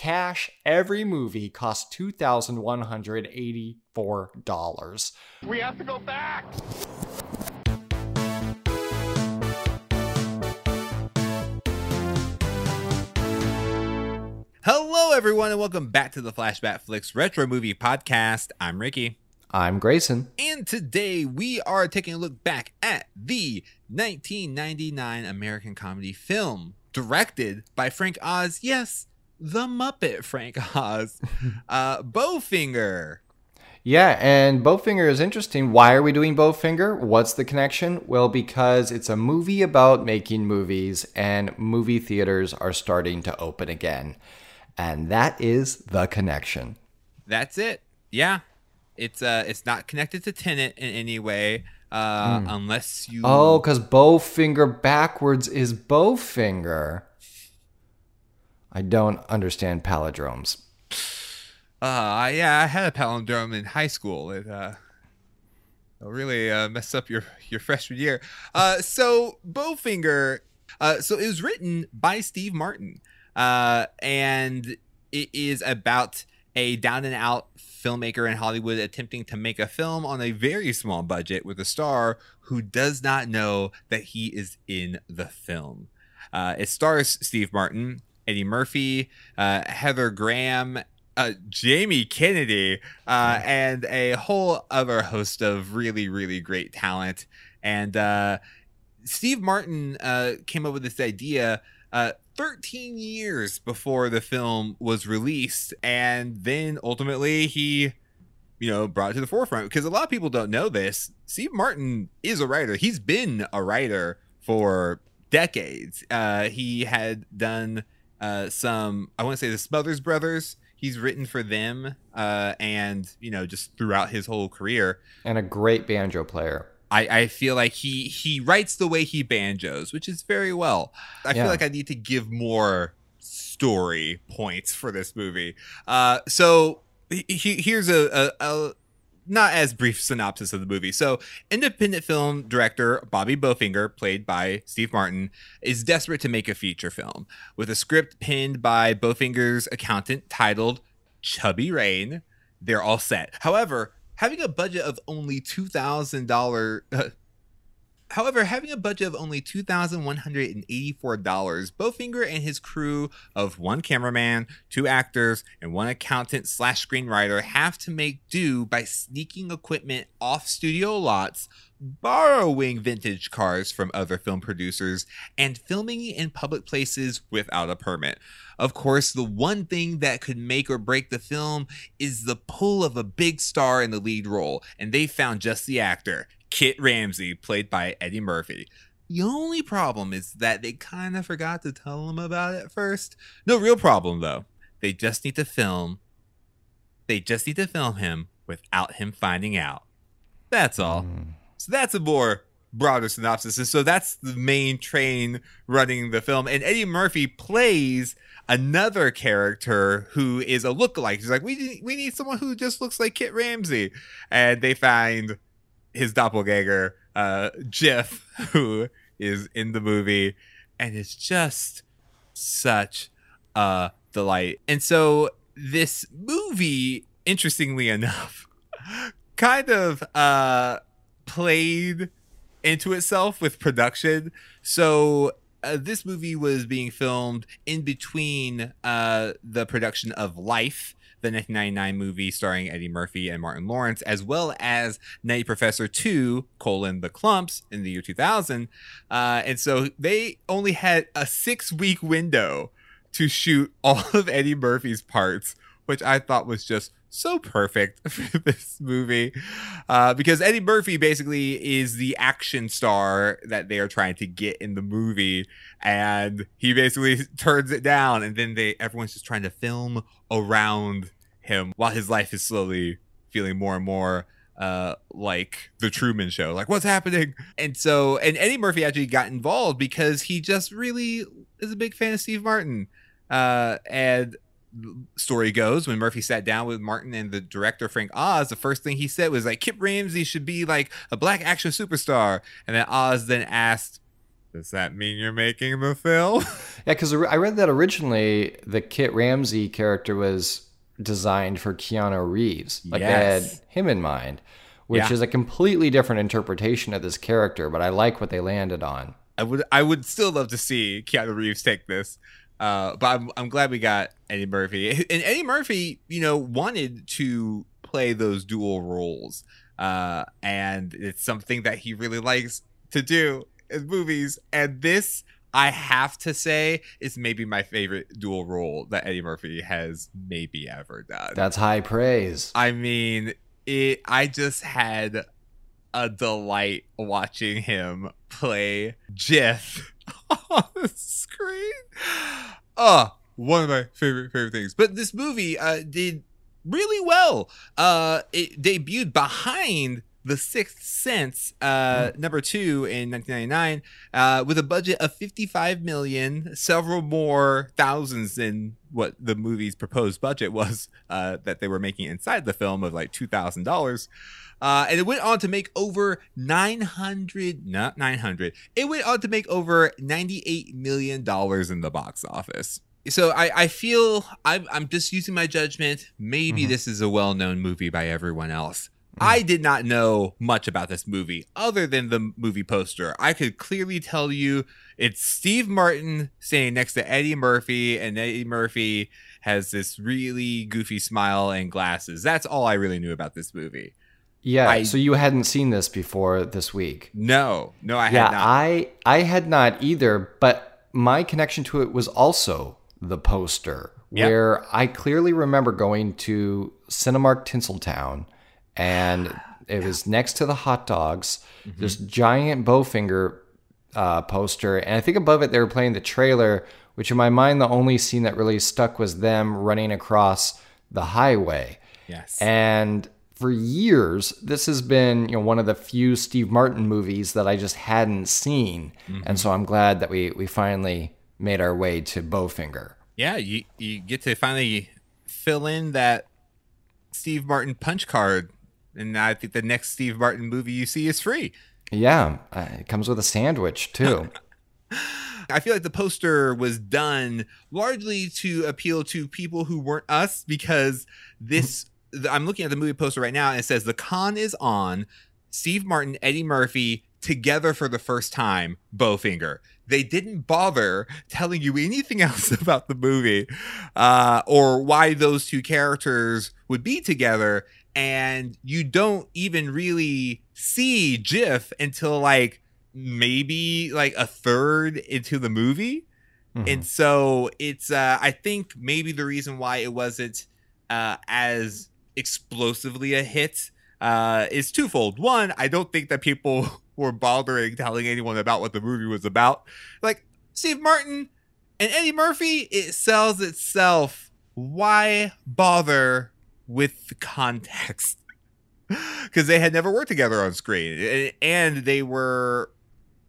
cash, every movie cost $2,184. We have to go back! Hello, everyone, and welcome back to the Flashback Flicks Retro Movie Podcast. I'm Ricky. I'm Grayson. And today we are taking a look back at the 1999 American comedy film directed by Frank Oz. Yes, the Muppet Frank Oz. uh, Bowfinger. Yeah, and Bowfinger is interesting. Why are we doing Bowfinger? What's the connection? Well, because it's a movie about making movies, and movie theaters are starting to open again. And that is the connection. That's it. Yeah. It's uh it's not connected to Tenet in any way. Uh, unless you Oh, because Bowfinger backwards is Bowfinger. I don't understand palindromes. Uh, yeah, I had a palindrome in high school. It uh, really uh, mess up your your freshman year. Uh, so Bowfinger. Uh, so it was written by Steve Martin. Uh, and it is about a down and out filmmaker in Hollywood attempting to make a film on a very small budget with a star who does not know that he is in the film. Uh, it stars Steve Martin, Eddie Murphy, uh, Heather Graham, uh, Jamie Kennedy, uh, and a whole other host of really, really great talent. And uh, Steve Martin uh, came up with this idea uh, 13 years before the film was released, and then ultimately he, you know, brought it to the forefront because a lot of people don't know this. Steve Martin is a writer. He's been a writer for decades. Uh, he had done uh, some, I want to say, the Smothers Brothers. He's written for them, uh, and you know, just throughout his whole career. And a great banjo player. I, I feel like he he writes the way he banjos, which is very well. I Yeah. feel like I need to give more story points for this movie. Uh, so he, he- here's a, a, a not as brief synopsis of the movie. So, independent film director Bobby Bowfinger, played by Steve Martin, is desperate to make a feature film with a script penned by Bowfinger's accountant titled Chubby Rain. They're all set. However, having a budget of only two thousand dollar. Uh, However, having a budget of only $2,184, Bowfinger and his crew of one cameraman, two actors, and one accountant slash screenwriter have to make do by sneaking equipment off studio lots, borrowing vintage cars from other film producers, and filming in public places without a permit. Of course, the one thing that could make or break the film is the pull of a big star in the lead role, and they found just the actor, Kit Ramsey, played by Eddie Murphy. The only problem is that they kind of forgot to tell him about it first. No real problem though. They just need to film. They just need to film him without him finding out. That's all. Hmm. So that's a more broader synopsis. And so that's the main train running the film. And Eddie Murphy plays another character who is a lookalike. He's like, we we need someone who just looks like Kit Ramsey. And they find his doppelganger, uh, Jeff, who is in the movie. And it's just such a delight. And so this movie, interestingly enough, kind of uh played into itself with production. So uh, this movie was being filmed in between uh, the production of Life, the 1999 movie starring Eddie Murphy and Martin Lawrence, as well as Nutty Professor 2, colon, The Clumps in the year 2000. Uh, and so they only had a six week window to shoot all of Eddie Murphy's parts, which I thought was just so perfect for this movie. Uh, because Eddie Murphy basically is the action star that they are trying to get in the movie. And he basically turns it down. And then they everyone's just trying to film around him while his life is slowly feeling more and more uh like the Truman show like what's happening and so and Eddie Murphy actually got involved because he just really is a big fan of Steve Martin uh and story goes when Murphy sat down with Martin and the director Frank Oz the first thing he said was like Kip Ramsey should be like a black action superstar and then Oz then asked Does that mean you're making the film? Yeah, because I read that originally the Kit Ramsey character was designed for Keanu Reeves. Like they had him in mind, which Yeah. is a completely different interpretation of this character, but I like what they landed on. I would I would still love to see Keanu Reeves take this. Uh, but I'm, I'm glad we got Eddie Murphy. And Eddie Murphy, you know, wanted to play those dual roles. Uh, and it's something that he really likes to do in movies. And this, I have to say, is maybe my favorite dual role that Eddie Murphy has maybe ever done. That's high praise. I mean, it. I just had a delight watching him play Jiff on the screen. Oh, one of my favorite favorite things. But this movie uh, did really well. Uh, it debuted behind The Sixth Sense, uh, number two in 1999, uh, with a budget of 55 million, several more thousands than what the movie's proposed budget was uh, that they were making inside the film of like two thousand dollars. Uh, and it went on to make over 900, not 900, it went on to make over $98 million in the box office. So I, I feel I'm, I'm just using my judgment. Maybe Mhm. this is a well known movie by everyone else. I mm. did not know much about this movie other than the movie poster. I could clearly tell you it's Steve Martin standing next to Eddie Murphy, and Eddie Murphy has this really goofy smile and glasses. That's all I really knew about this movie. Yeah, I- so you hadn't seen this before this week. No, no, I yeah, had not. I I had not either, but my connection to it was also the poster, Yep. where I clearly remember going to Cinemark Tinseltown, and it was next to the hot dogs. Mm-hmm. This giant Bowfinger uh, poster, and I think above it they were playing the trailer, which in my mind the only scene that really stuck was them running across the highway. yes. And for years, this has been you know one of the few Steve Martin movies that I just hadn't seen, and so I'm glad that we we finally made our way to Bowfinger. yeah, you, you get to finally fill in that Steve Martin punch card. And I think the next Steve Martin movie you see is free. Yeah, uh, it comes with a sandwich too. I feel like the poster was done largely to appeal to people who weren't us because this I'm looking at the movie poster right now and it says the con is on Steve Martin, Eddie Murphy together for the first time, Bowfinger. They didn't bother telling you anything else about the movie uh, or why those two characters would be together. And you don't even really see Jiff until like maybe like a third into the movie. Mhm. And so it's uh I think maybe the reason why it wasn't uh as explosively a hit uh is twofold. One, I don't think that people were bothering telling anyone about what the movie was about. Like Steve Martin and Eddie Murphy, it sells itself. Why bother with the context? Because they had never worked together on screen, and- they were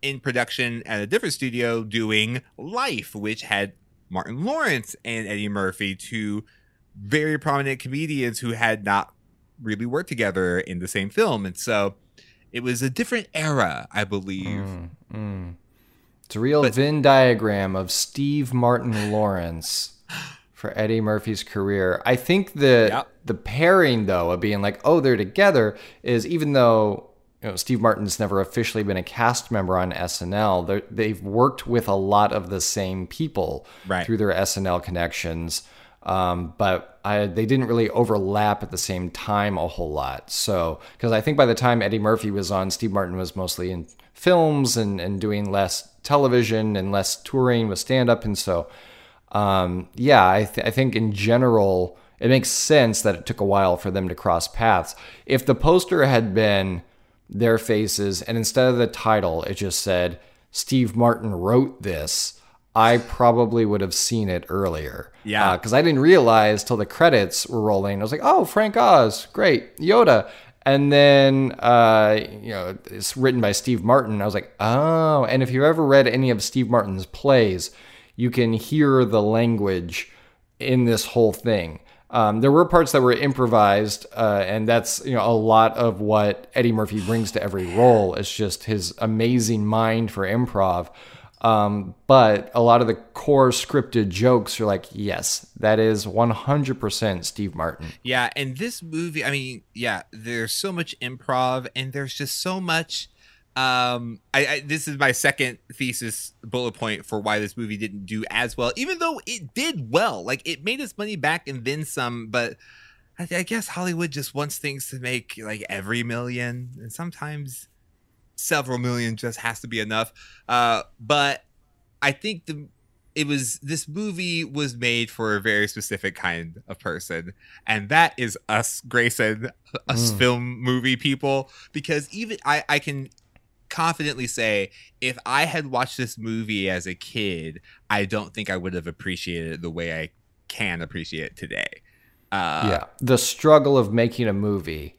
in production at a different studio doing Life, which had Martin Lawrence and Eddie Murphy, two very prominent comedians who had not really worked together in the same film. And so it was a different era, I believe. Mm, mm. It's a real But- Venn diagram of Steve Martin Lawrence for Eddie Murphy's career. I think the the pairing though of being like, oh, they're together is even though you know Steve Martin's never officially been a cast member on SNL, they've worked with a lot of the same people Right. through their SNL connections. Um, but I, they didn't really overlap at the same time a whole lot. So, because I think by the time Eddie Murphy was on, Steve Martin was mostly in films and, and doing less television and less touring with stand up. And so, um, yeah, I, th- I think in general, it makes sense that it took a while for them to cross paths. If the poster had been their faces and instead of the title, it just said, Steve Martin wrote this, I probably would have seen it earlier. Yeah. Because I didn't realize till the credits were rolling. I was like, oh, Frank Oz, great, Yoda. And then, uh, you know, it's written by Steve Martin. I was like, oh. And if you've ever read any of Steve Martin's plays, you can hear the language in this whole thing. Um, there were parts that were improvised, uh, and that's you know a lot of what Eddie Murphy brings to every role. It's just his amazing mind for improv. Um, but a lot of the core scripted jokes are like, yes, that is 100% Steve Martin. Yeah, and this movie, I mean, yeah, there's so much improv, and there's just so much. Um, I, I this is my second thesis bullet point for why this movie didn't do as well, even though it did well. Like it made its money back and then some, but I, I guess Hollywood just wants things to make like every million, and sometimes several million just has to be enough. Uh, but I think the it was this movie was made for a very specific kind of person, and that is us, Grayson, us Mm. film movie people. Because even I, I can confidently say if I had watched this movie as a kid, I don't think I would have appreciated it the way I can appreciate it today. Uh, yeah, the struggle of making a movie.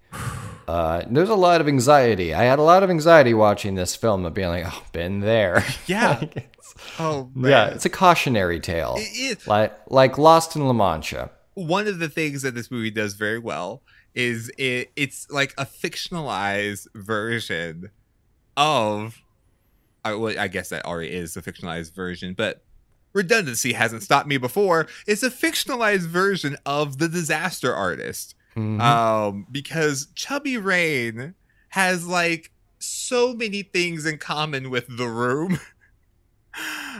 Uh, there's a lot of anxiety. I had a lot of anxiety watching this film of being like, oh, been there. Yeah. Like, it's- Oh yeah, it's a cautionary tale, It is. like like Lost in La Mancha. one of the things that this movie does very well is it it's like a fictionalized version of I, well, I guess that already is a fictionalized version, but redundancy hasn't stopped me before. It's a fictionalized version of the disaster artist. Mhm. Um, because Chubby Rain has like so many things in common with The Room.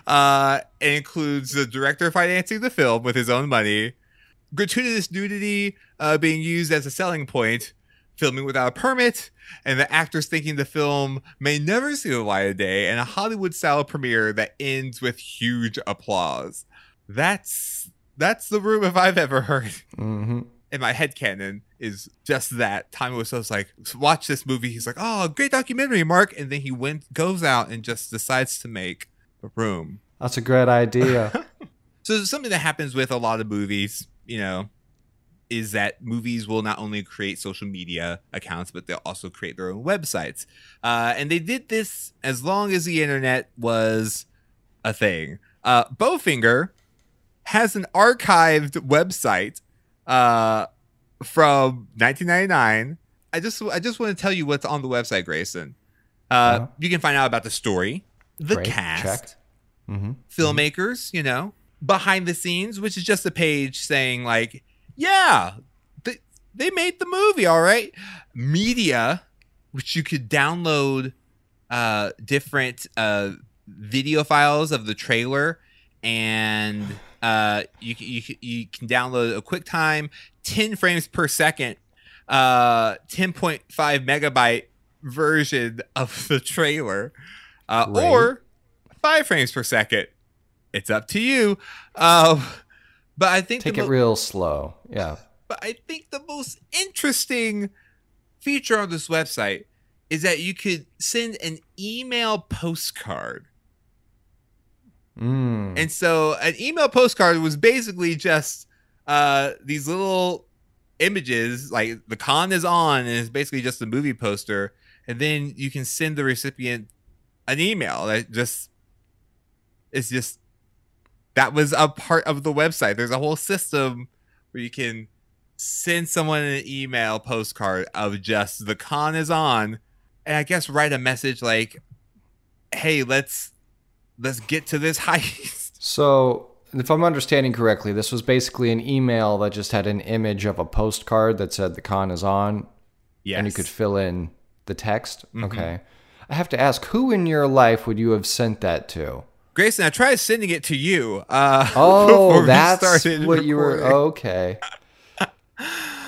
Uh, it includes the director financing the film with his own money, gratuitous nudity uh, being used as a selling point, filming without a permit, and the actors thinking the film may never see the light of day, and a Hollywood style premiere that ends with huge applause. That's that's the room if I've ever heard Mhm. in my head canon is just that. Tommy was just like, watch this movie. He's like, oh, great documentary, Mark. And then he went, goes out and just decides to make the room. That's a great idea. So something that happens with a lot of movies, you know, is that movies will not only create social media accounts, but they'll also create their own websites. Uh, and they did this as long as the internet was a thing. Uh, Bowfinger has an archived website uh, from 1999. I just I just want to tell you what's on the website, Grayson. Uh, Uh-huh. You can find out about the story, the Great, cast, check. hmm filmmakers, you know, behind the scenes, which is just a page saying like, yeah, they, they made the movie, all right. Media, which you could download uh different uh video files of the trailer and uh you can- you you can download a QuickTime 10 frames per second uh 10.5 megabyte version of the trailer uh, or five frames per second. It's up to you. Um, but I think Take it mo- real slow. Yeah. but I think the most interesting feature on this website is that you could send an email postcard. Mm. And so an email postcard was basically just uh, these little images, like the con is on, and it's basically just a movie poster. And then you can send the recipient an email that just it's just that was a part of the website. There's a whole system where you can send someone an email postcard of just the con is on, and I guess write a message like, "Hey, let's let's get to this heist." So, if I'm understanding correctly, this was basically an email that just had an image of a postcard that said the con is on, Yes, and you could fill in the text. Mhm. Okay. I have to ask, who in your life would you have sent that to? Grayson, I tried sending it to you. Uh, Oh, that's what you were. Okay.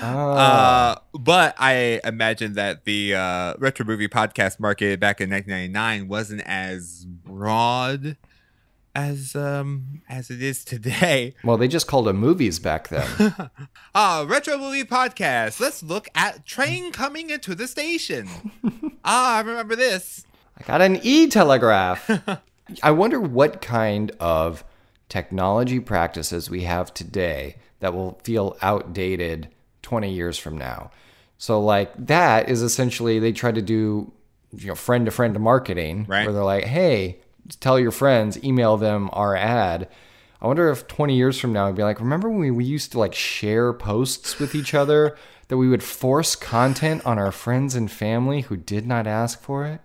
Oh. Uh, but I imagine that the uh, retro movie podcast market back in 1999 wasn't as broad as um as it is today. well, they just called it movies back then. Ah, retro movie podcast. Let's look at train coming into the station. ah, I remember this. I got an e telegraph. I wonder what kind of technology practices we have today that will feel outdated 20 years from now. So, like, that is essentially they try to do, you know, friend to friend marketing, Right. where they're like, hey, tell your friends, email them our ad. I wonder if 20 years from now, I'd be like, remember when we, we used to like share posts with each other that we would force content on our friends and family who did not ask for it?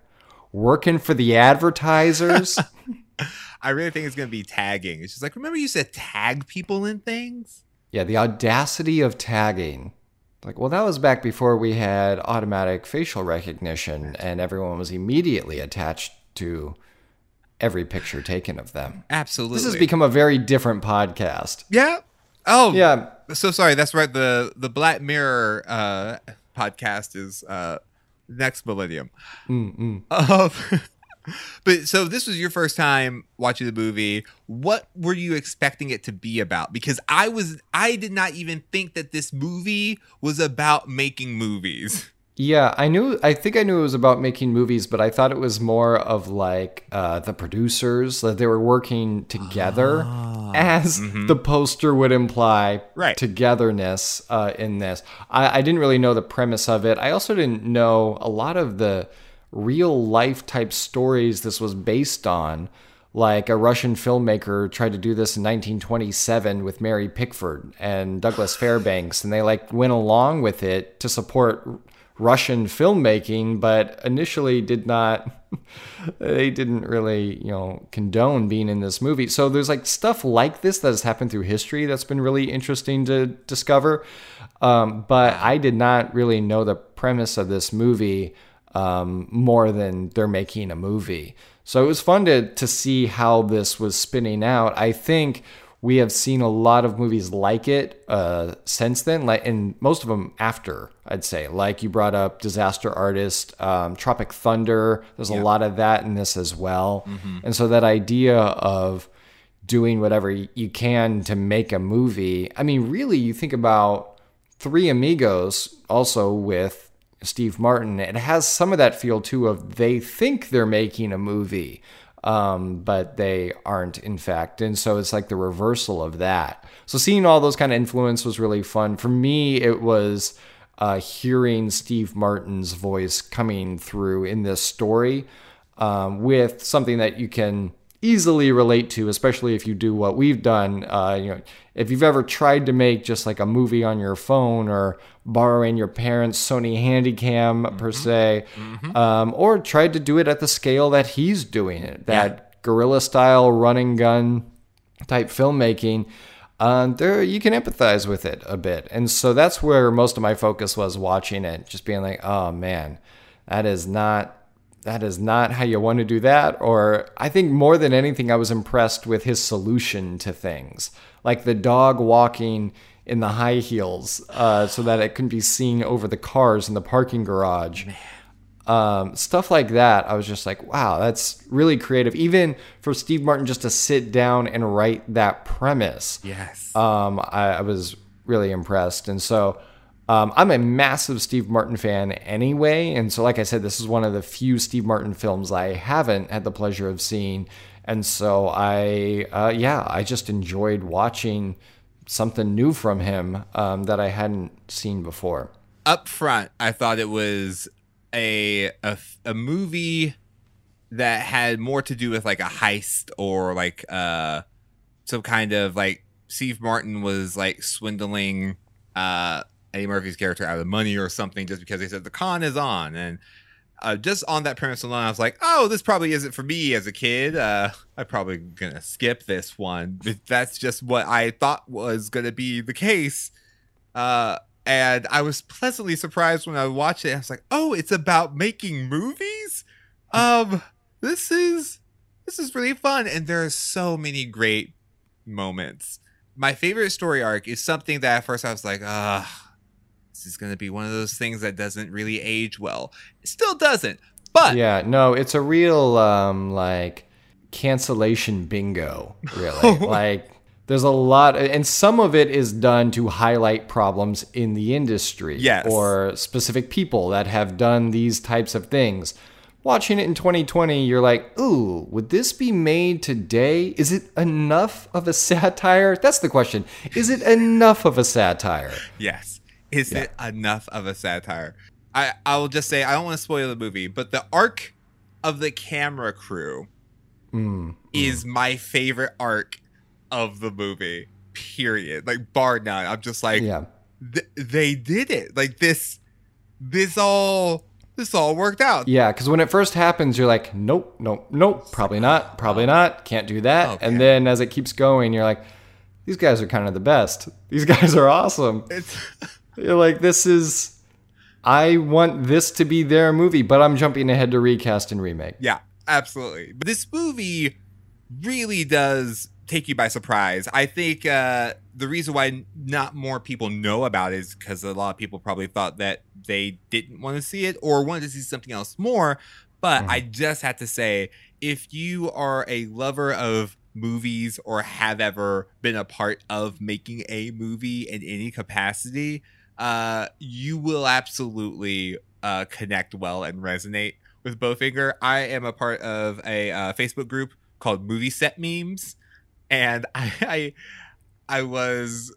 Working for the advertisers? I really think it's going to be tagging. It's just like, remember you said tag people in things? Yeah, the audacity of tagging. Like, well, that was back before we had automatic facial recognition and everyone was immediately attached to every picture taken of them. Absolutely. This has become a very different podcast. Yeah. Oh, Yeah. So sorry. That's right. The the Black Mirror uh, podcast is uh, next millennium. Mm-mm. Um, but so this was your first time watching the movie. What were you expecting it to be about? Because I was, I did not even think that this movie was about making movies. Yeah, I knew. I think I knew it was about making movies, but I thought it was more of like uh, the producers that they were working together, as the poster would imply. Right. Togetherness uh, in this. I, I didn't really know the premise of it. I also didn't know a lot of the real life type stories this was based on. Like a Russian filmmaker tried to do this in 1927 with Mary Pickford and Douglas Fairbanks, and they like went along with it to support Russian filmmaking, but initially did not. They didn't really, you know, condone being in this movie. So there's like stuff like this that has happened through history that's been really interesting to discover. Um, but I did not really know the premise of this movie um, more than they're making a movie. So it was fun to to see how this was spinning out. I think we have seen a lot of movies like it uh, since then, like and most of them after. I'd say, like you brought up Disaster Artist, um, Tropic Thunder. There's a lot of that in this as well, and so that idea of doing whatever you can to make a movie. I mean, really, you think about Three Amigos, also with Steve Martin. It has some of that feel too of they think they're making a movie, um, but they aren't in fact. And so it's like the reversal of that. So seeing all those kind of influence was really fun. For me, it was uh, hearing Steve Martin's voice coming through in this story um, with something that you can easily relate to, especially if you do what we've done. Uh, you know, if you've ever tried to make just like a movie on your phone or borrowing your parents' Sony Handycam per se, um, or tried to do it at the scale that he's doing it, that guerrilla style running gun type filmmaking. Uh, there you can empathize with it a bit, and so that's where most of my focus was watching it, just being like, "Oh man, that is not that is not how you want to do that. Or I think more than anything, I was impressed with his solution to things, like the dog walking in the high heels uh, so that it couldn't be seen over the cars in the parking garage. Um, stuff like that, I was just like, wow, that's really creative. Even for Steve Martin just to sit down and write that premise Yes. um, I, I was really impressed. And so um, I'm a massive Steve Martin fan anyway. And so, like I said, this is one of the few Steve Martin films I haven't had the pleasure of seeing. And so I, uh, yeah, I just enjoyed watching something new from him um, that I hadn't seen before. Up front, I thought it was a, a a movie that had more to do with like a heist or like uh some kind of like Steve Martin was like swindling uh Eddie Murphy's character out of money or something just because they said the con is on and uh, just on that premise alone, I was like, "Oh, this probably isn't for me as a kid. Uh, I'm probably gonna skip this one." That's just what I thought was gonna be the case. Uh, and I was pleasantly surprised when I watched it. I was like, "Oh, it's about making movies. Um, this is this is really fun." And there are so many great moments. My favorite story arc is something that at first I was like, "Ah." This is going to be one of those things that doesn't really age well. It still doesn't. But Yeah, no, it's a real um, like cancellation bingo, really. like there's a lot and some of it is done to highlight problems in the industry Yes. or specific people that have done these types of things. Watching it in 2020, you're like, "Ooh, would this be made today? Is it enough of a satire?" That's the question. Is it enough of a satire? yes, is it enough of a satire? I I will just say I don't want to spoil the movie, but the arc of the camera crew Mm, is my favorite arc of the movie. Period. Like bar none. I'm just like, yeah. th- they did it. Like this, this all, this all worked out. Yeah, because when it first happens, you're like, nope, nope, nope, probably not, probably not, can't do that. Okay. And then as it keeps going, you're like, these guys are kind of the best. These guys are awesome. It's, You're like, this is, I want this to be their movie, but I'm jumping ahead to recast and remake. yeah, absolutely. But this movie really does take you by surprise. I think uh, the reason why not more people know about it is because a lot of people probably thought that they didn't want to see it or wanted to see something else more. But I just have to say, if you are a lover of movies or have ever been a part of making a movie in any capacity, uh, you will absolutely uh, connect well and resonate with Bowfinger. I am a part of a uh, Facebook group called Movie Set Memes, and I, I, I was,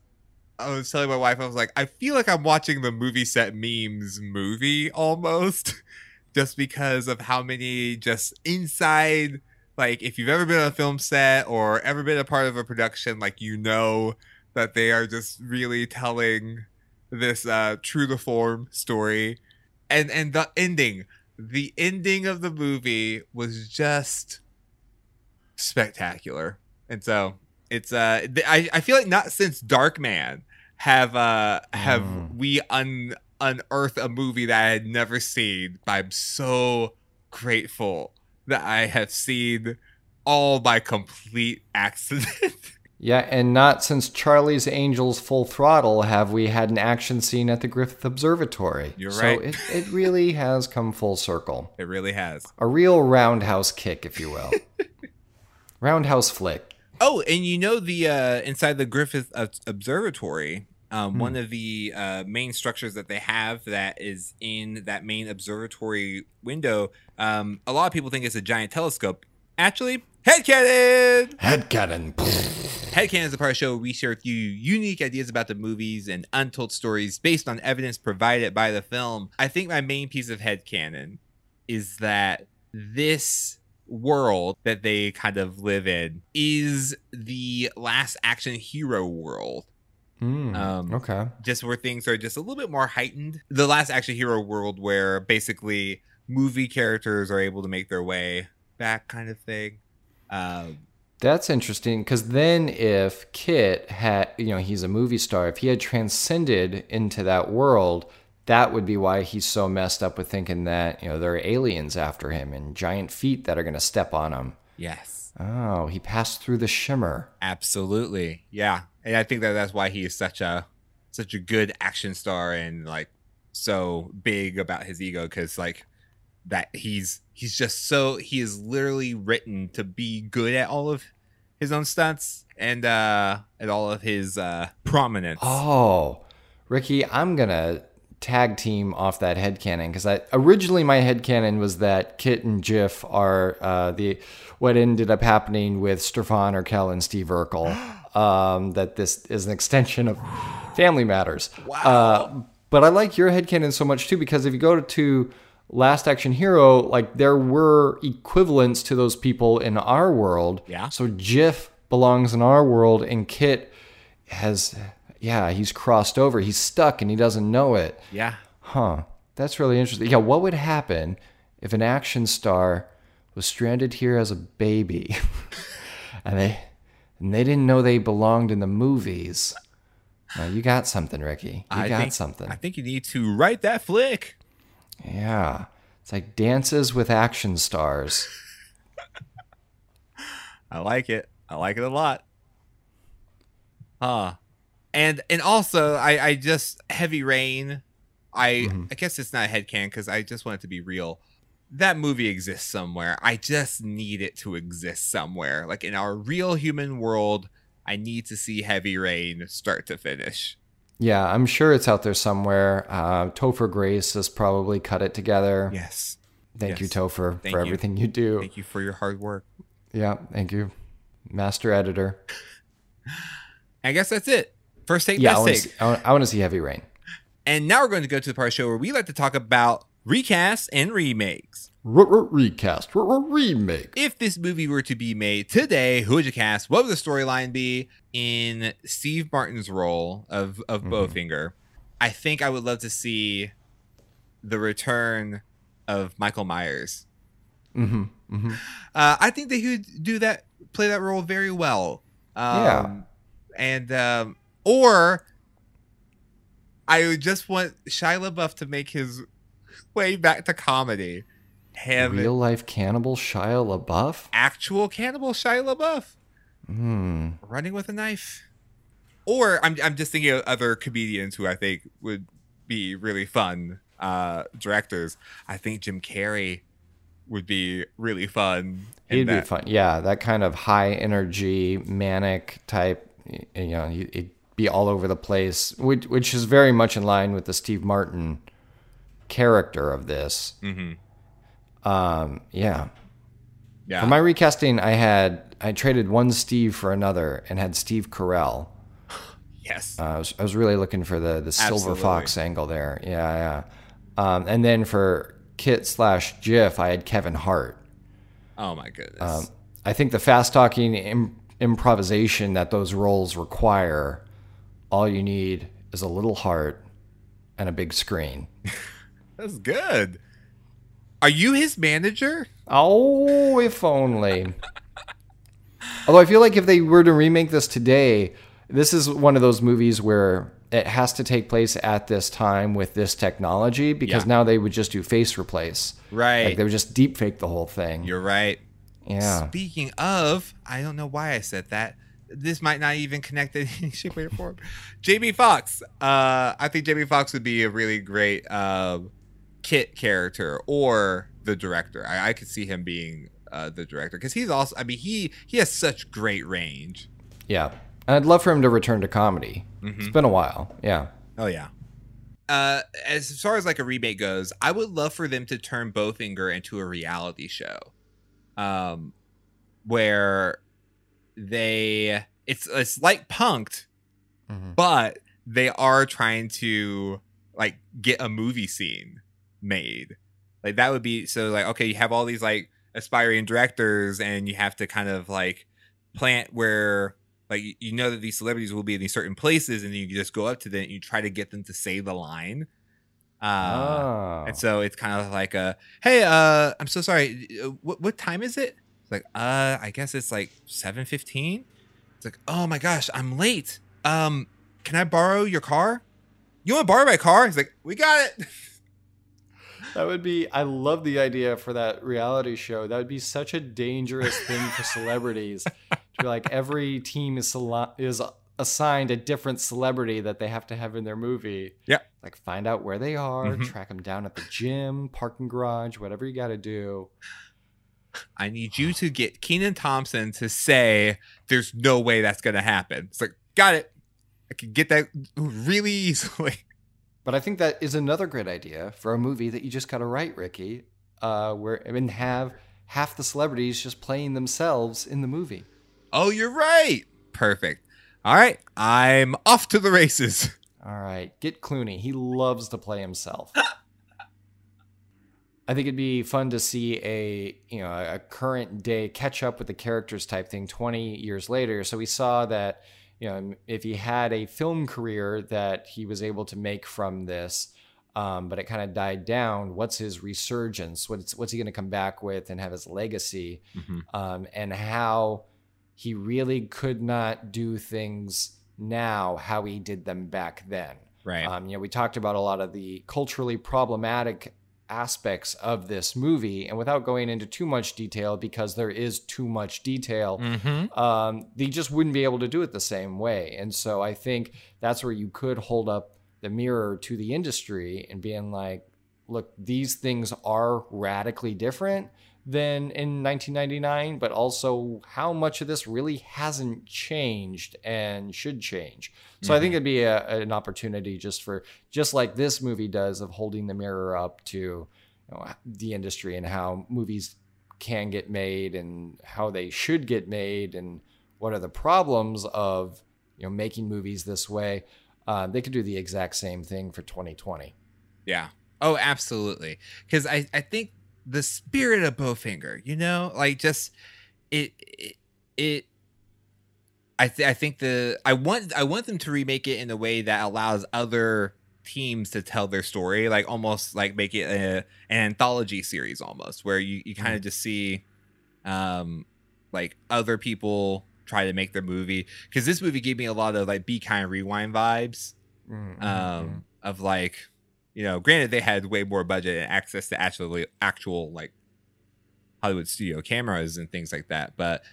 I was telling my wife, I was like, I feel like I'm watching the Movie Set Memes movie almost, just because of how many just inside. Like, if you've ever been on a film set or ever been a part of a production, like you know that they are just really telling this uh, true to form story, and and the ending the ending of the movie was just spectacular. And so it's uh i, I feel like not since Darkman have uh have Mm. we un unearthed a movie that i had never seen but i'm so grateful that i have seen all by complete accident Yeah, and not since Charlie's Angels Full Throttle have we had an action scene at the Griffith Observatory. You're so right. it, it really has come full circle. it really has A real roundhouse kick, if you will. roundhouse flick. Oh, and you know the uh, inside the Griffith Observatory, um, one of the uh, main structures that they have that is in that main observatory window. Um, a lot of people think it's a giant telescope. Actually, headcanon. Headcanon. Headcanon is a part of the show where we share with you unique ideas about the movies and untold stories based on evidence provided by the film. I think my main piece of headcanon is that this world that they kind of live in is the last action hero world. Hmm, Um, okay. Just where things are just a little bit more heightened. The last action hero world where basically movie characters are able to make their way back, kind of thing. Um, That's interesting because then if Kit had, you know, he's a movie star, if he had transcended into that world, that would be why he's so messed up with thinking that, you know, there are aliens after him and giant feet that are going to step on him. yes. Oh, he passed through the shimmer. Absolutely. Yeah. And I think that that's why he is such a such a good action star and like so big about his ego cuz like that he's he's just so he is literally written to be good at all of his own stunts and uh at all of his uh prominence. Oh, Ricky, I'm going to tag team off that headcanon because I originally my headcanon was that Kit and Jiff are uh, the what ended up happening with Stefan Urkel and Steve Urkel. Um, that this is an extension of Family Matters. Wow. Uh, but I like your headcanon so much too because if you go to Last Action Hero, like there were equivalents to those people in our world. Yeah. So Jiff belongs in our world, and Kit has, yeah, he's crossed over. He's stuck, and he doesn't know it. Yeah. Huh. That's really interesting. Yeah. What would happen if an action star was stranded here as a baby, and they and they didn't know they belonged in the movies? Now you got something, Ricky. You I got think, something. I think you need to write that flick. Yeah. It's like dances with action stars. I like it. I like it a lot. Huh. And and also I I just heavy rain. I mm-hmm. I guess it's not a headcan because I just want it to be real. That movie exists somewhere. I just need it to exist somewhere. Like in our real human world, I need to see Heavy Rain start to finish. Yeah, I'm sure it's out there somewhere. Uh, Topher Grace has probably cut it together. Yes. Thank you, yes. Topher, Thank for you. everything you do. Thank you for your hard work. Yeah, thank you. Master editor. I guess that's it. First take, Yeah, I best want, take. to see, I want to see Heavy Rain. And now we're going to go to the part of the show where we like to talk about recasts and remakes. Recast, remake. If this movie were to be made today, who would you cast? What would the storyline be in Steve Martin's role of of Mm-hmm. Bowfinger? I think I would love to see the return of Michael Myers. Mm-hmm. Mm-hmm. Uh, I think that he would do that, play that role very well. Um, Yeah. and um, or I would just want Shia LaBeouf to make his way back to comedy. Have Real life cannibal Shia LaBeouf. actual cannibal Shia LaBeouf Hmm. running with a knife. Or I'm I'm just thinking of other comedians who I think would be really fun uh, directors. I think Jim Carrey would be really fun. He'd be fun. Yeah, that kind of high energy, manic type. You know, he- it'd be all over the place, which which is very much in line with the Steve Martin character of this. Mhm. Um, yeah. Yeah. For my recasting, I had I traded one Steve for another and had Steve Carell. yes. Uh, I was I was really looking for the the silver fox angle there. Yeah, yeah. Um, and then for Kit slash Jiff, I had Kevin Hart. oh my goodness. Um, I think the fast talking Im- improvisation that those roles require, all you need is a little heart and a big screen. That's good. Are you his manager? Oh, if only. Although I feel like if they were to remake this today, this is one of those movies where it has to take place at this time with this technology because Yeah. now they would just do face replace. Right. Like they would just deep fake the whole thing. You're right. yeah. Speaking of, I don't know why I said that. This might not even connect in any shape, way, or form. Jamie Foxx. Uh, I think Jamie Foxx would be a really great um, Kit character or the director. I, I could see him being uh, the director because he's also. I mean, he he has such great range. Yeah. And I'd love for him to return to comedy. It's been a while. Yeah. Oh yeah. Uh, as far as like a remake goes, I would love for them to turn Bowfinger into a reality show, um, where they it's it's like Punked, Mhm. but they are trying to like get a movie scene made. Like that would be so like okay, you have all these like aspiring directors, and you have to kind of like plant where like you- know that these celebrities will be in these certain places, and you just go up to them and you try to get them to say the line. Uh, oh. and so it's kind of like a, hey, uh, I'm so sorry. uh, What what time is it? It's like, uh, I guess it's like seven fifteen. It's like, oh my gosh, I'm late. Um, can I borrow your car? You want to borrow my car? He's like, we got it. That would be. I love the idea for that reality show. That would be such a dangerous thing for celebrities. to be like every team is sele- is assigned a different celebrity that they have to have in their movie. Yeah. Like find out where they are, Mhm. track them down at the gym, parking garage, whatever you got to do. I need you to get Kenan Thompson to say there's no way that's gonna happen. It's like, got it. I can get that really easily. But I think that is another great idea for a movie that you just got to write, Ricky. Uh, where and have half the celebrities just playing themselves in the movie. Oh, you're right. Perfect. All right, I'm off to the races. All right, get Clooney. He loves to play himself. I think it'd be fun to see a you know a current day catch up with the characters type thing 20 years later. So we saw that you know if he had a film career that he was able to make from this, um, but it kind of died down. What's his resurgence? What's what's he going to come back with and have his legacy? um, and how he really could not do things now how he did them back then. Right. Um, you know, we talked about a lot of the culturally problematic aspects of this movie, and without going into too much detail, because there is too much detail, mm-hmm. um, they just wouldn't be able to do it the same way. And so I think that's where you could hold up the mirror to the industry and being like, look, these things are radically different than in 1999, but also how much of this really hasn't changed and should change. So I think it'd be a, an opportunity just for, just like this movie does, of holding the mirror up to you know, the industry and how movies can get made and how they should get made and what are the problems of you know making movies this way. Uh, they could do the exact same thing for 2020. Yeah. Oh, absolutely. Because I, I think the spirit of Bowfinger, you know, like just it it, it I th- I think the I want I want them to remake it in a way that allows other teams to tell their story, like almost like make it a, an anthology series almost, where you, you kind of just see um like other people try to make their movie. Because this movie gave me a lot of like be kind rewind vibes Mm-hmm. um of like you know granted they had way more budget and access to actually actual like hollywood studio cameras and things like that but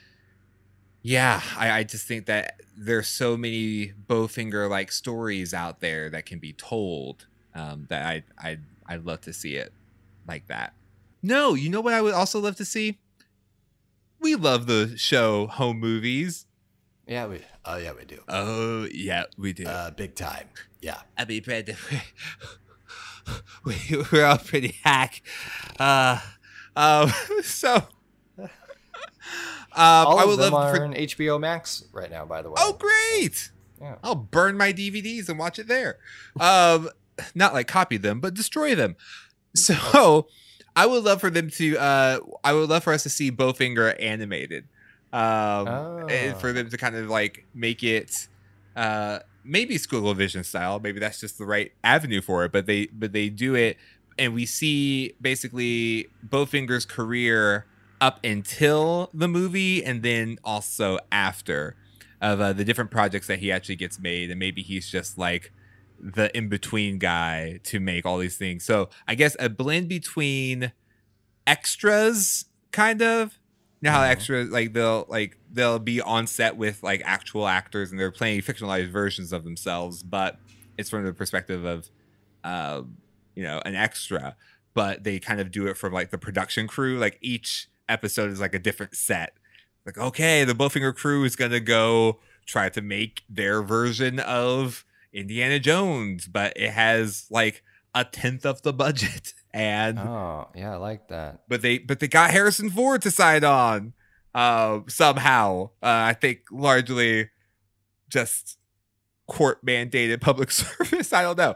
yeah i, I just think that there's so many bowfinger like stories out there that can be told um that i i i'd love to see it like that no you know what i would also love to see we love the show home movies yeah, we. Oh yeah, we do. oh yeah we do Uh, big time. Yeah. I mean, Brandon, we, we're all pretty hack. Uh, um, so, um, All I would love are for. on HBO Max right now. By the way. Oh, great! Yeah. I'll burn my DVDs and watch it there. Um, not like copy them, but destroy them. So, I would love for them to. Uh, I would love for us to see Bowfinger animated. Um, and for Oh. them to kind of like make it uh maybe Squigglevision style maybe that's just the right avenue for it but they but they do it and we see basically bowfinger's career up until the movie and then also after of uh, the different projects that he actually gets made and maybe he's just like the in-between guy to make all these things. So i guess a blend between extras kind of you know how Mhm. extras like they'll like they'll be on set with like actual actors and they're playing fictionalized versions of themselves but it's from the perspective of uh, you know an extra. But they kind of do it from like the production crew. Like each episode is like a different set. Like okay the bowfinger crew is gonna go try to make their version of indiana jones but it has like a tenth of the budget and Oh yeah, I like that. but they but they got Harrison Ford to sign on uh somehow. Uh, I think largely just court mandated public service. I don't know.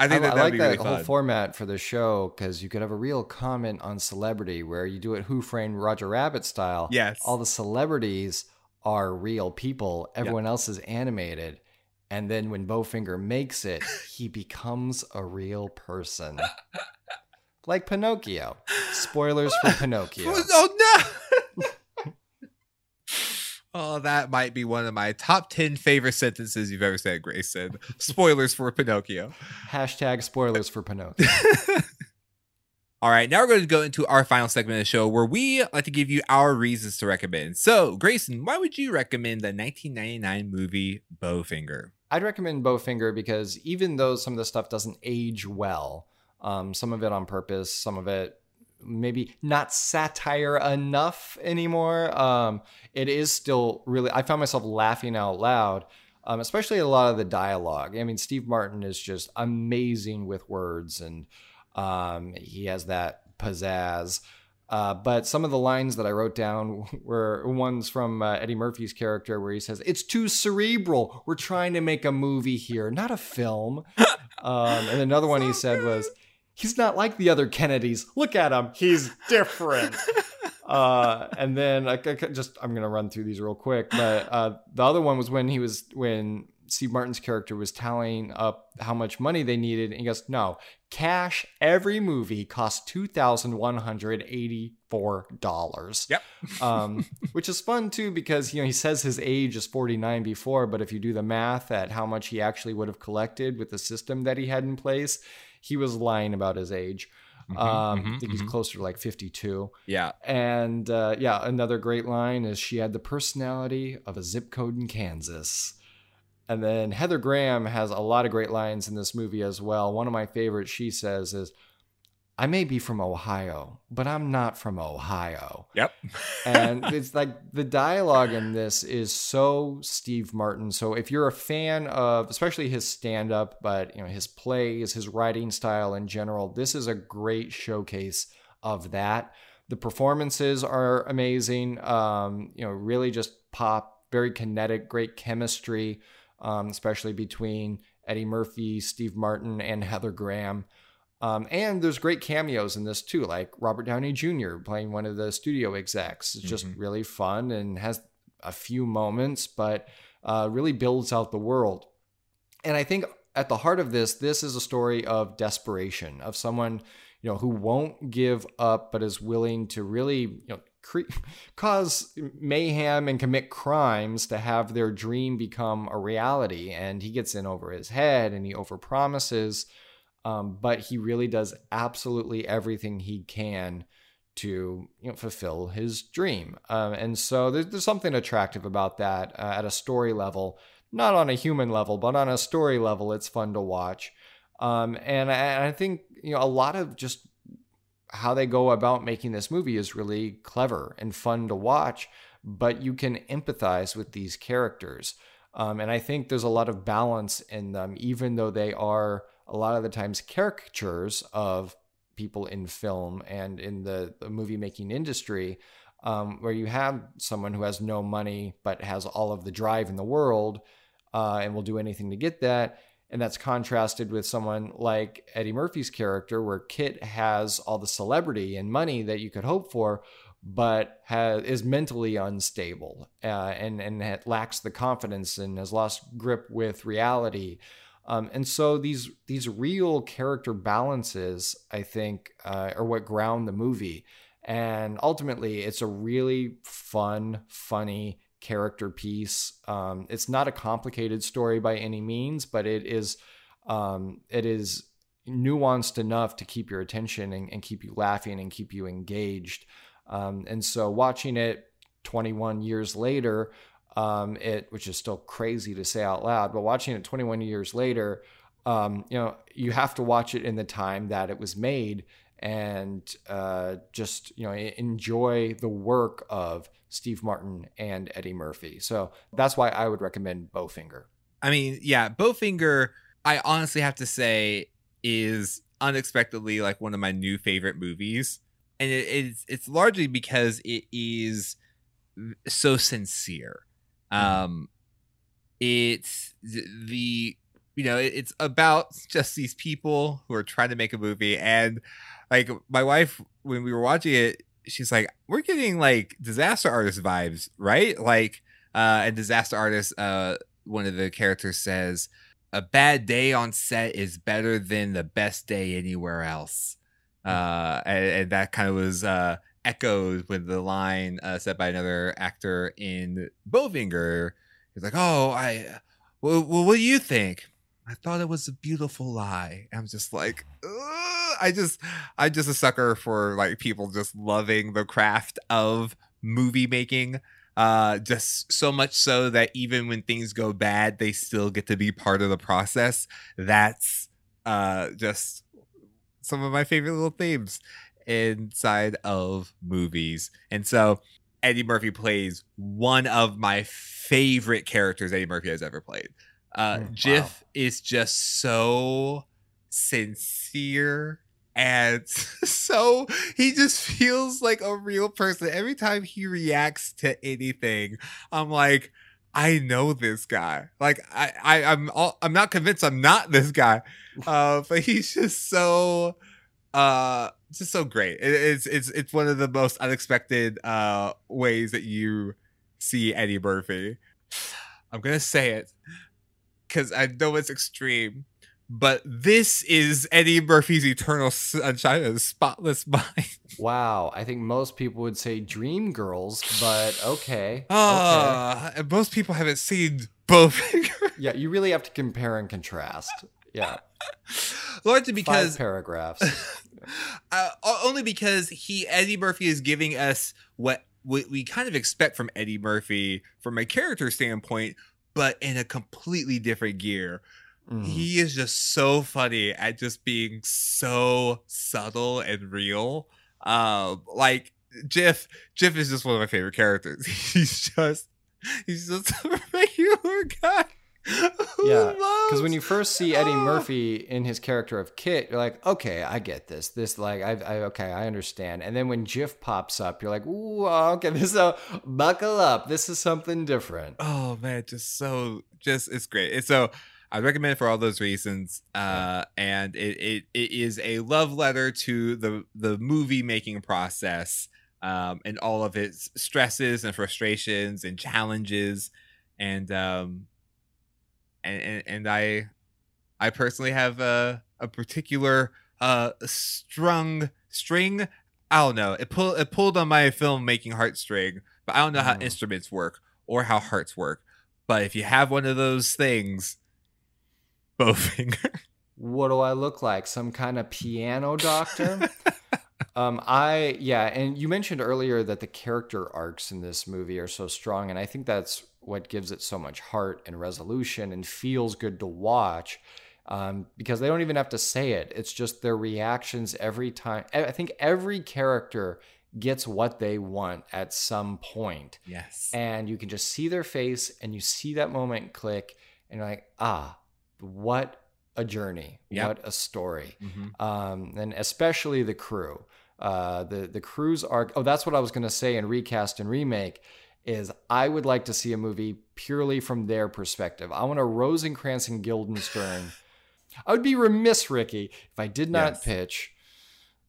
I I, think that I like be that really whole fun. format for the show because you could have a real comment on celebrity where you do it Who Framed Roger Rabbit style. yes. All the celebrities are real people. Everyone else is animated. And then when Bowfinger makes it, he becomes a real person. like Pinocchio. Spoilers for Pinocchio. Oh no. oh, that might be one of my top 10 favorite sentences you've ever said, Grayson. Spoilers for Pinocchio. Hashtag spoilers for Pinocchio. All right, now we're going to go into our final segment of the show where we like to give you our reasons to recommend. So, Grayson, why would you recommend the 1999 movie Bowfinger? I'd recommend Bowfinger because even though some of the stuff doesn't age well, um, some of it on purpose, some of it maybe not satire enough anymore, um, it is still really. I found myself laughing out loud, um, especially a lot of the dialogue. I mean, Steve Martin is just amazing with words, and um, he has that pizzazz. Uh, but some of the lines that I wrote down were ones from uh, Eddie Murphy's character where he says, It's too cerebral. We're trying to make a movie here, not a film. um, and another one he said was, He's not like the other Kennedys. Look at him. He's different. uh, and then I, I just, I'm going to run through these real quick. But uh, the other one was when he was, when Steve Martin's character was tallying up how much money they needed. And he goes, No, cash every movie costs $2,184. Yep. um, which is fun too because you know he says his age is 49 before, but if you do the math at how much he actually would have collected with the system that he had in place, he was lying about his age. Mhm, um, mhm, I think he's mhm. closer to like 52. Yeah. And uh, yeah, another great line is she had the personality of a zip code in Kansas. And then Heather Graham has a lot of great lines in this movie as well. One of my favorites she says is, I may be from Ohio, but I'm not from Ohio. Yep. And it's like the dialogue in this is so Steve Martin. So if you're a fan of especially his stand up, but you know, his plays, his writing style in general, this is a great showcase of that. The performances are amazing. Um, you know, really just pop, very kinetic, great chemistry, um, especially between Eddie Murphy, Steve Martin, and Heather Graham. Um, and there's great cameos in this too, like Robert Downey Jr. playing one of the studio execs. It's just mm-hmm. really fun and has a few moments, but uh, really builds out the world. And I think at the heart of this, this is a story of desperation of someone you know who won't give up, but is willing to really you know cre- cause mayhem and commit crimes to have their dream become a reality. And he gets in over his head and he overpromises, um, but he really does absolutely everything he can to you know, fulfill his dream. Um, and so there's, there's, something attractive about that uh, at a story level, not on a human level, but on a story level, it's fun to watch. Um, and, I, and I think you know a lot of just how they go about making this movie is really clever and fun to watch, but you can empathize with these characters. Um, and I think there's a lot of balance in them, even though they are a lot of the times caricatures of people in film and in the, the movie making industry, um, where you have someone who has no money but has all of the drive in the world uh, and will do anything to get that. And that's contrasted with someone like Eddie Murphy's character, where Kit has all the celebrity and money that you could hope for, but has, is mentally unstable uh, and, and lacks the confidence and has lost grip with reality. Um, and so these these real character balances, I think, uh, are what ground the movie. And ultimately, it's a really fun, funny, character piece. Um, it's not a complicated story by any means, but it is um, it is nuanced enough to keep your attention and, and keep you laughing and keep you engaged. Um, and so watching it 21 years later, um, it which is still crazy to say out loud, but watching it 21 years later, um, you know, you have to watch it in the time that it was made and uh, just you know enjoy the work of Steve Martin and Eddie Murphy. So that's why I would recommend Bowfinger. I mean, yeah, Bowfinger. I honestly have to say is unexpectedly like one of my new favorite movies, and it, it's it's largely because it is so sincere. Mm-hmm. Um, it's the you know it's about just these people who are trying to make a movie and like my wife when we were watching it she's like we're getting like disaster artist vibes right like uh and disaster artist uh one of the characters says a bad day on set is better than the best day anywhere else uh and, and that kind of was uh echoed with the line uh, said by another actor in Bowfinger. He's like, "Oh, I, well, well, what do you think?" I thought it was a beautiful lie. I'm just like, I just, I'm just a sucker for like people just loving the craft of movie making. Uh, just so much so that even when things go bad, they still get to be part of the process. That's uh, just some of my favorite little themes inside of movies. And so Eddie Murphy plays one of my favorite characters Eddie Murphy has ever played. Uh, Jiff wow. is just so sincere and so he just feels like a real person. Every time he reacts to anything, I'm like, I know this guy. Like I, I I'm all, I'm not convinced I'm not this guy. Uh, but he's just so uh just so great. It, it's it's it's one of the most unexpected uh ways that you see Eddie Murphy. I'm gonna say it because I know it's extreme, but this is Eddie Murphy's Eternal Sunshine of the Spotless Mind. Wow, I think most people would say Dreamgirls, but okay. Uh, okay. most people haven't seen both. yeah, you really have to compare and contrast. Yeah. Largely because Five paragraphs. uh, only because he Eddie Murphy is giving us what, what we kind of expect from Eddie Murphy from a character standpoint, but in a completely different gear. Mm. He is just so funny at just being so subtle and real. Um, like Jiff, Jiff is just one of my favorite characters. He's just he's just a regular guy yeah, because when you first see Eddie Murphy in his character of Kit, you're like, okay, I get this. This like, I, I okay, I understand. And then when Jiff pops up, you're like, ooh, okay, this is a buckle up. This is something different. Oh man, just so just it's great. And so I recommend it for all those reasons. Uh, and it, it it is a love letter to the the movie making process, um, and all of its stresses and frustrations and challenges, and um, and and, and I I personally have a a particular uh strung string. I don't know. It pulled it pulled on my filmmaking heartstring, but I don't know how Mm. instruments work or how hearts work. But if you have one of those things, Bowfinger. What do I look like? Some kind of piano doctor? um, I yeah, and you mentioned earlier that the character arcs in this movie are so strong, and I think that's what gives it so much heart and resolution and feels good to watch. Um, because they don't even have to say it; it's just their reactions every time. I I think every character gets what they want at some point yes. and you can just see their face and you see that moment click and you're like ah what a journey Yep. what a story Mhm. um, and especially the crew uh, the the crew's arc oh that's what i was going to say in recast and remake is i would like to see a movie purely from their perspective i want a rosencrantz and guildenstern i would be remiss ricky if i did not Yes. pitch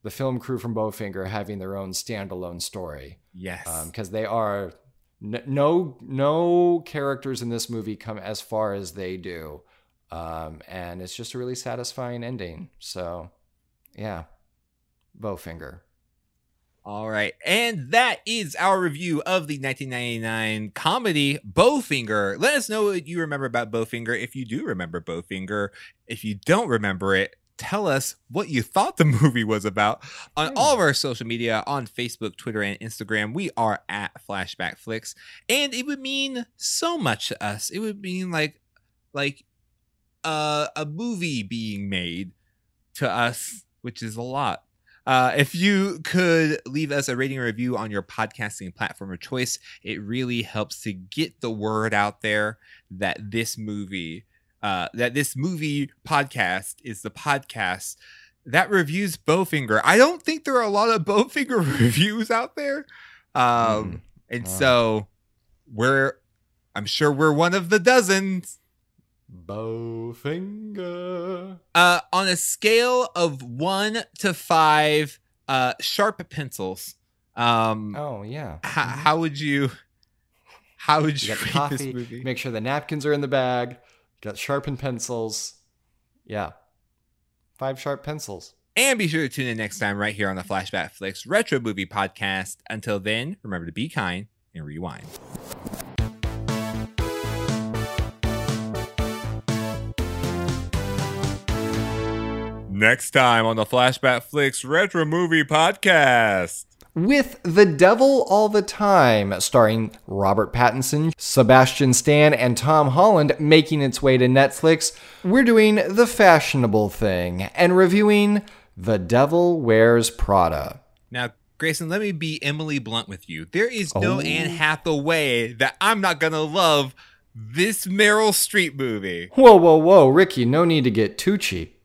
the film crew from bowfinger having their own standalone story Yes. because they are no no characters in this movie come as far as they do um, and it's just a really satisfying ending so yeah bowfinger All right. And that is our review of the 1999 comedy Bowfinger. Let us know what you remember about Bowfinger if you do remember Bowfinger. If you don't remember it, tell us what you thought the movie was about on Hmm. all of our social media on Facebook, Twitter, and Instagram. We are at Flashback Flicks. And it would mean so much to us. It would mean like like uh, a movie being made to us, which is a lot. Uh, if you could leave us a rating or review on your podcasting platform of choice, it really helps to get the word out there that this movie, uh, that this movie podcast is the podcast that reviews Bowfinger. I don't think there are a lot of Bowfinger reviews out there, um, Mm. and Wow. so we're, I'm sure we're one of the dozens. Bowfinger Uh, on a scale of one to five, uh, sharp pencils. Um, oh yeah h- how would you? How would you you, rate coffee this movie? make sure the napkins are in the bag got sharpened pencils yeah five sharp pencils And be sure to tune in next time right here on the Flashback Flicks Retro Movie Podcast. Until then, remember to be kind and rewind. Next time on the Flashback Flicks Retro Movie Podcast. with The Devil All the Time, starring Robert Pattinson, Sebastian Stan, and Tom Holland, making its way to Netflix, we're doing the fashionable thing and reviewing The Devil Wears Prada. Now, Grayson, let me be Emily Blunt with you. There is no Oh. Anne Hathaway that I'm not gonna love this Meryl Streep movie. Whoa, whoa, whoa, Ricky, no need to get too cheap.